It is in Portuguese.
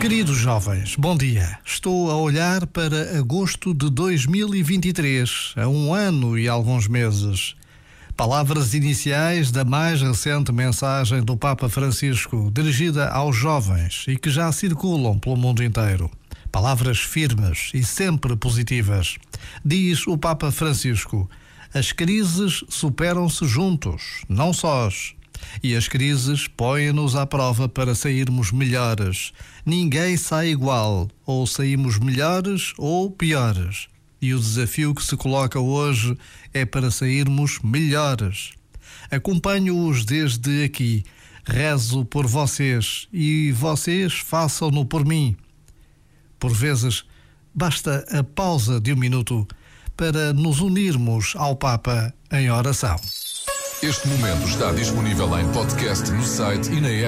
Queridos jovens, bom dia. Estou a olhar para agosto de 2023, a um ano e alguns meses. Palavras iniciais da mais recente mensagem do Papa Francisco, dirigida aos jovens e que já circulam pelo mundo inteiro. Palavras firmes e sempre positivas. Diz o Papa Francisco: as crises superam-se juntos, não sós. E as crises põem-nos à prova para sairmos melhores. Ninguém sai igual, ou saímos melhores ou piores. E o desafio que se coloca hoje é para sairmos melhores. Acompanho-os desde aqui, rezo por vocês e vocês façam-no por mim. Por vezes, basta a pausa de um minuto para nos unirmos ao Papa em oração. Este momento está disponível em podcast no site e na app.